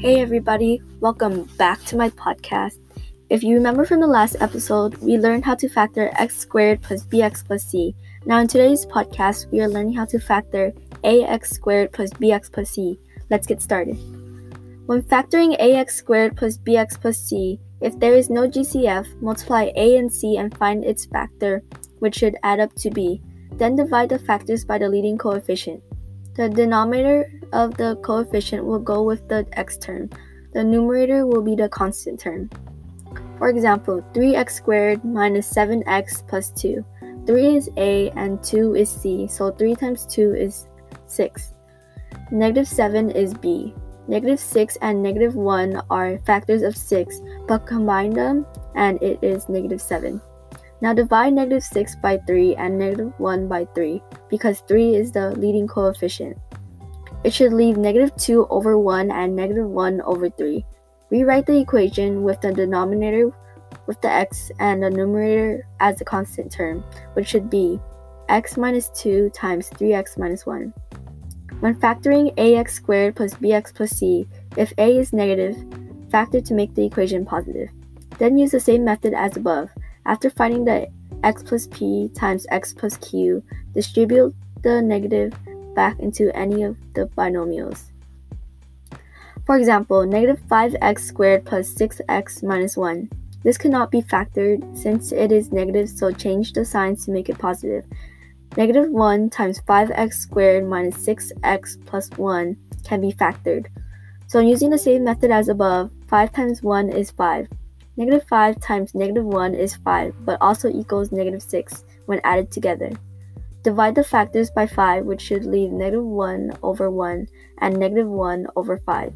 Hey, everybody, welcome back to my podcast. If you remember from the last episode, we learned how to factor x squared plus bx plus c. Now, in today's podcast, we are learning how to factor ax squared plus bx plus c. Let's get started. When factoring ax squared plus bx plus c, if there is no GCF, multiply a and c and find its factor, which should add up to b. Then divide the factors by the leading coefficient. The denominator of the coefficient will go with the x term. The numerator will be the constant term. For example, 3x squared minus 7x plus 2. 3 is a and 2 is c, so 3 times 2 is 6. Negative 7 is b. Negative 6 and negative 1 are factors of 6, but combine them and it is negative 7. Now divide negative 6 by 3 and negative 1 by 3 because 3 is the leading coefficient. It should leave negative 2 over 1 and negative 1 over 3. Rewrite the equation with the denominator with the x and the numerator as the constant term, which should be x minus 2 times 3x minus 1. When factoring ax squared plus bx plus c, if a is negative, factor to make the equation positive. Then use the same method as above. After finding the x plus p times x plus q, distribute the negative back into any of the binomials. For example, negative 5x squared plus 6x minus 1. This cannot be factored since it is negative, so change the signs to make it positive. Negative 1 times 5x squared minus 6x plus 1 can be factored. So using the same method as above, 5 times 1 is 5. Negative 5 times negative 1 is 5, but also equals negative 6 when added together. Divide the factors by 5, which should leave negative 1 over 1 and negative 1 over 5.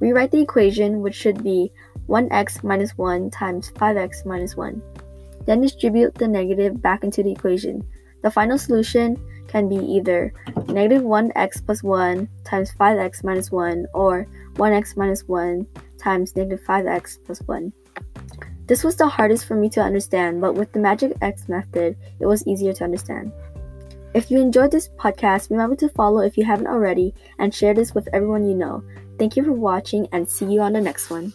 Rewrite the equation, which should be 1x minus 1 times 5x minus 1. Then distribute the negative back into the equation. The final solution can be either negative 1x plus 1 times 5x minus 1 or 1x minus 1 times negative 5x plus 1. This was the hardest for me to understand, but with the Magic X method, it was easier to understand. If you enjoyed this podcast, remember to follow if you haven't already and share this with everyone you know. Thank you for watching and see you on the next one.